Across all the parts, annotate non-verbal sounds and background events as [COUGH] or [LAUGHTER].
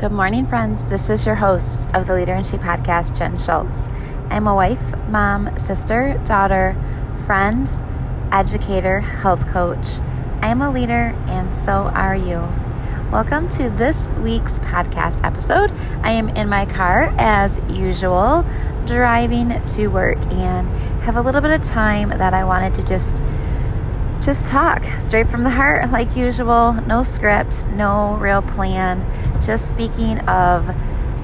Good morning, friends. This is your host of the Leader in She podcast, Jen Schultz. I'm a wife, mom, sister, daughter, friend, educator, health coach. I am a leader, and so are you. Welcome to this week's podcast episode. I am in my car as usual, driving to work, and have a little bit of time that I wanted to just just talk straight from the heart, like usual. No script, no real plan. Just speaking of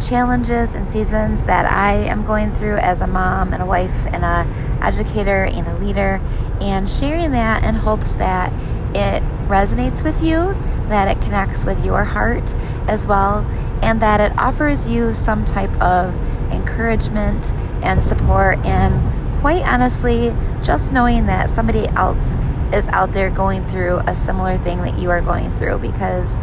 challenges and seasons that I am going through as a mom and a wife and a educator and a leader, and sharing that in hopes that it resonates with you, that it connects with your heart as well, and that it offers you some type of encouragement and support and quite honestly, just knowing that somebody else is out there going through a similar thing that you are going through because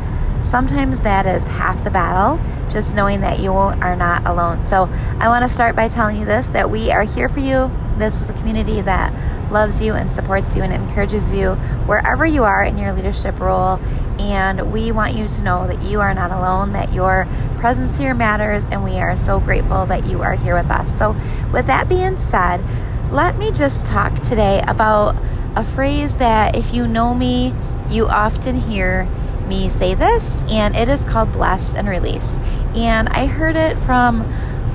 sometimes that is half the battle, just knowing that you are not alone. So, I want to start by telling you this that we are here for you. This is a community that loves you and supports you and encourages you wherever you are in your leadership role. And we want you to know that you are not alone, that your presence here matters, and we are so grateful that you are here with us. So, with that being said, let me just talk today about a phrase that if you know me, you often hear me say this, and it is called bless and release. And I heard it from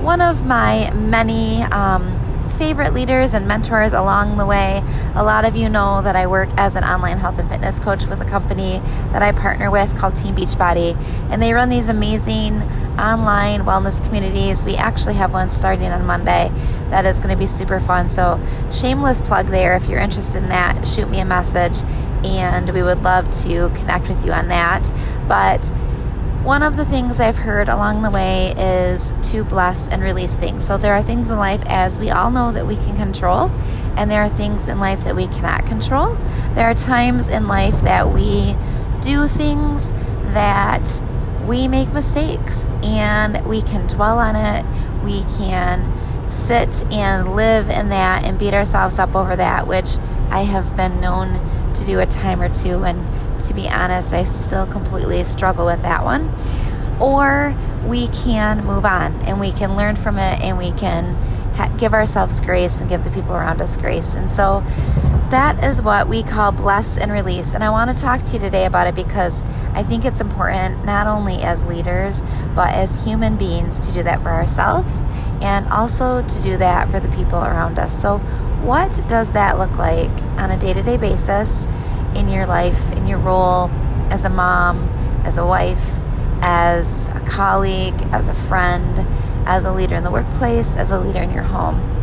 one of my many um, favorite leaders and mentors along the way. A lot of you know that I work as an online health and fitness coach with a company that I partner with called Team Beachbody, and they run these amazing online wellness communities. We actually have one starting on Monday that is going to be super fun. So, shameless plug there. If you're interested in that, shoot me a message and we would love to connect with you on that. But one of the things I've heard along the way is to bless and release things. So there are things in life, as we all know, that we can control, and there are things in life that we cannot control. There are times in life that we do things that we make mistakes, and we can dwell on it. We can sit and live in that and beat ourselves up over that, which I have been known to do a time or two. And to be honest, I still completely struggle with that one. Or we can move on and we can learn from it and we can ha- give ourselves grace and give the people around us grace. And so that is what we call bless and release. And I want to talk to you today about it because I think it's important not only as leaders, but as human beings to do that for ourselves and also to do that for the people around us. So, what does that look like on a day to day basis in your life, in your role as a mom, as a wife, as a colleague, as a friend, as a leader in the workplace, as a leader in your home?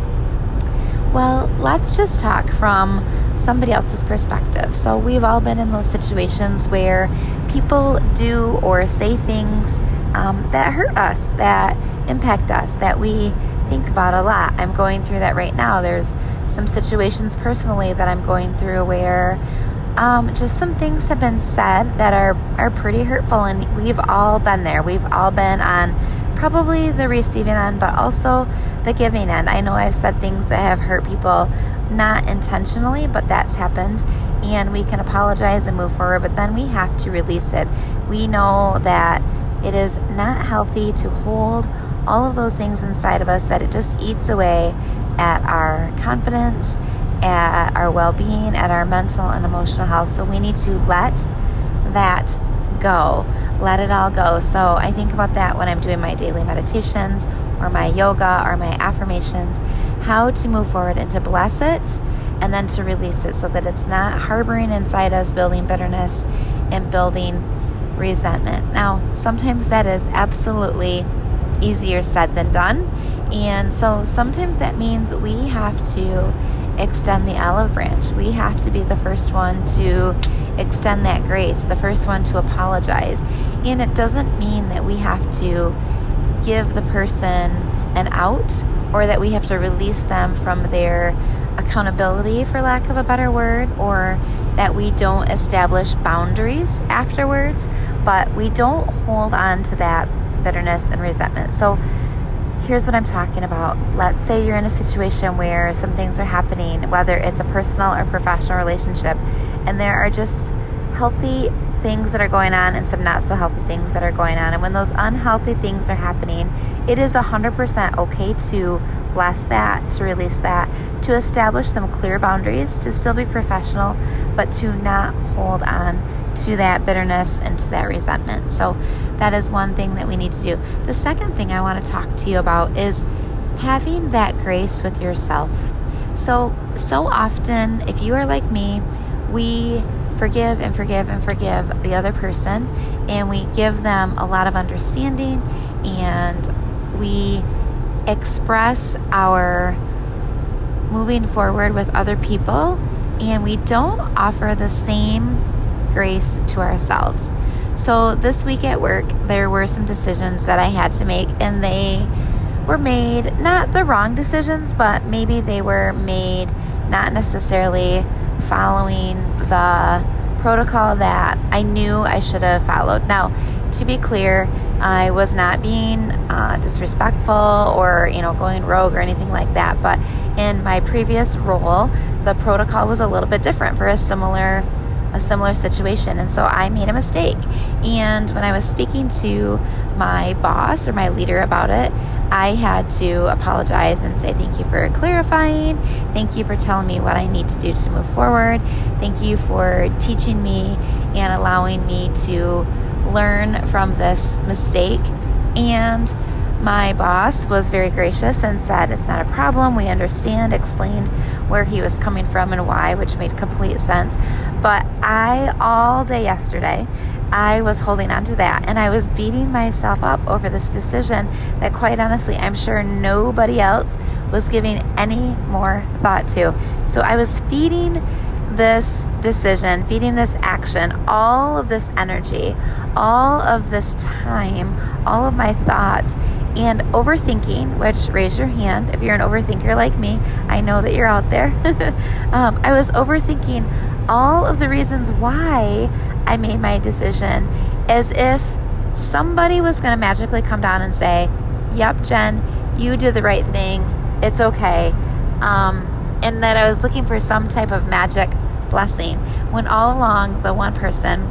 Well, let's just talk from somebody else's perspective. So, we've all been in those situations where people do or say things um, that hurt us, that impact us, that we think about a lot. I'm going through that right now. There's some situations personally that I'm going through where um, just some things have been said that are, are pretty hurtful, and we've all been there. We've all been on probably the receiving end, but also the giving end. I know I've said things that have hurt people not intentionally, but that's happened, and we can apologize and move forward, but then we have to release it. We know that it is not healthy to hold all of those things inside of us that it just eats away at our confidence, at our well being, at our mental and emotional health. So we need to let that go. Let it all go. So I think about that when I'm doing my daily meditations or my yoga or my affirmations, how to move forward and to bless it and then to release it so that it's not harboring inside us, building bitterness and building resentment. Now, sometimes that is absolutely easier said than done. And so sometimes that means we have to extend the olive branch. We have to be the first one to extend that grace, the first one to apologize. And it doesn't mean that we have to give the person an out or that we have to release them from their accountability, for lack of a better word, or that we don't establish boundaries afterwards, but we don't hold on to that bitterness and resentment. So, here's what I'm talking about. Let's say you're in a situation where some things are happening, whether it's a personal or professional relationship, and there are just healthy things that are going on and some not so healthy things that are going on. And when those unhealthy things are happening, it is 100% okay to bless that, to release that, to establish some clear boundaries, to still be professional, but to not hold on to that bitterness and to that resentment. So, that is one thing that we need to do. The second thing I want to talk to you about is having that grace with yourself. So, so often, if you are like me, we forgive and forgive and forgive the other person, and we give them a lot of understanding, and we express our moving forward with other people, and we don't offer the same grace to ourselves. So, this week at work, there were some decisions that I had to make, and they were made not the wrong decisions, but maybe they were made not necessarily following the protocol that I knew I should have followed. Now, to be clear, I was not being uh, disrespectful or you know going rogue or anything like that. But in my previous role, the protocol was a little bit different for a similar a similar situation. And so I made a mistake. And when I was speaking to my boss or my leader about it, I had to apologize and say thank you for clarifying. Thank you for telling me what I need to do to move forward. Thank you for teaching me and allowing me to learn from this mistake. And my boss was very gracious and said, It's not a problem. We understand, explained where he was coming from and why, which made complete sense. But I, all day yesterday, I was holding on to that and I was beating myself up over this decision that, quite honestly, I'm sure nobody else was giving any more thought to. So I was feeding this decision, feeding this action, all of this energy, all of this time, all of my thoughts and overthinking, which raise your hand if you're an overthinker like me. I know that you're out there. [LAUGHS] um, I was overthinking all of the reasons why I made my decision as if somebody was going to magically come down and say, Yep, Jen, you did the right thing. It's okay. Um, and that I was looking for some type of magic blessing when all along the one person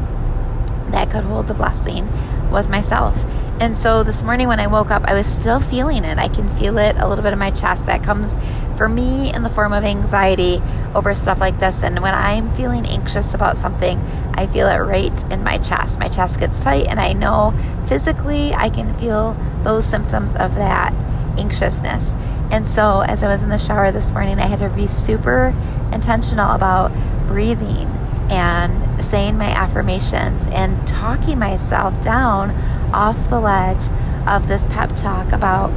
that could hold the blessing was myself. And so this morning when I woke up, I was still feeling it. I can feel it a little bit in my chest. That comes for me in the form of anxiety over stuff like this. And when I'm feeling anxious about something, I feel it right in my chest. My chest gets tight, and I know physically I can feel those symptoms of that anxiousness. And so as I was in the shower this morning, I had to be super intentional about breathing and saying my affirmations and talking myself down off the ledge of this pep talk about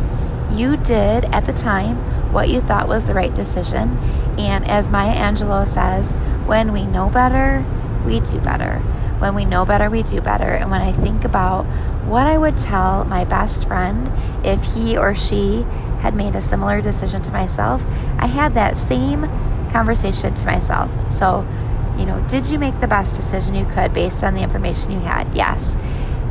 you did at the time what you thought was the right decision. And as Maya Angelou says, when we know better, we do better. When we know better, we do better. And when I think about what I would tell my best friend if he or she had made a similar decision to myself, I had that same conversation to myself. So you know, did you make the best decision you could based on the information you had? Yes.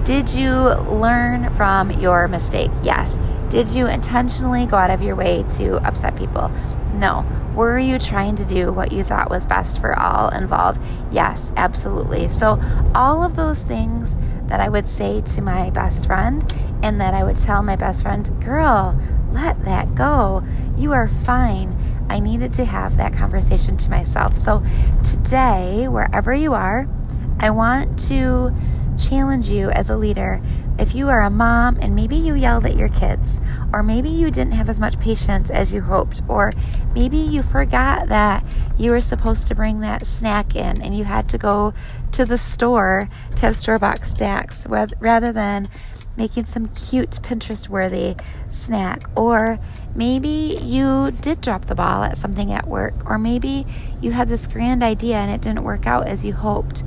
Did you learn from your mistake? Yes. Did you intentionally go out of your way to upset people? No. Were you trying to do what you thought was best for all involved? Yes, absolutely. So, all of those things that I would say to my best friend and that I would tell my best friend, girl, let that go. You are fine. I needed to have that conversation to myself. So today, wherever you are, I want to challenge you as a leader. If you are a mom and maybe you yelled at your kids, or maybe you didn't have as much patience as you hoped, or maybe you forgot that you were supposed to bring that snack in and you had to go to the store to have store bought snacks rather than making some cute Pinterest worthy snack, or maybe you did drop the ball at something at work, or maybe you had this grand idea and it didn't work out as you hoped,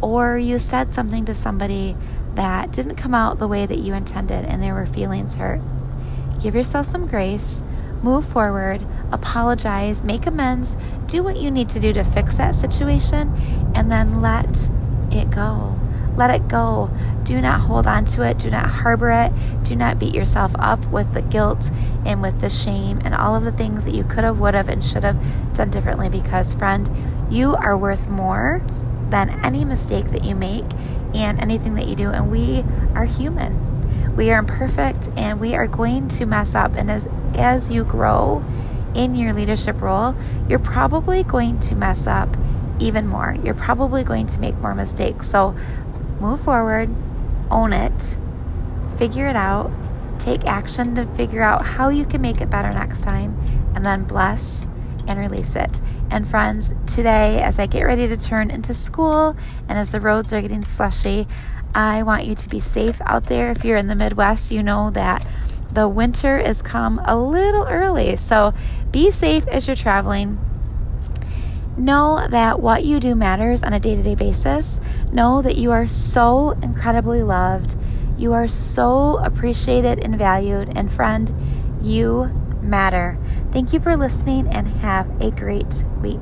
or you said something to somebody that didn't come out the way that you intended and there were feelings hurt. Give yourself some grace, move forward, apologize, make amends, do what you need to do to fix that situation, and then let it go. Let it go. Do not hold on to it. Do not harbor it. Do not beat yourself up with the guilt and with the shame and all of the things that you could have, would have, and should have done differently because, friend, you are worth more than any mistake that you make and anything that you do. And we are human. We are imperfect and we are going to mess up. And as as you grow in your leadership role, you're probably going to mess up even more. You're probably going to make more mistakes. So move forward, own it, figure it out, take action to figure out how you can make it better next time, and then bless and release it. And friends, today, as I get ready to turn into school and as the roads are getting slushy, I want you to be safe out there. If you're in the Midwest, you know that the winter is come a little early. So be safe as you're traveling. Know that what you do matters on a day to day basis. Know that you are so incredibly loved. You are so appreciated and valued. And friend, you matter. Thank you for listening and have a great week.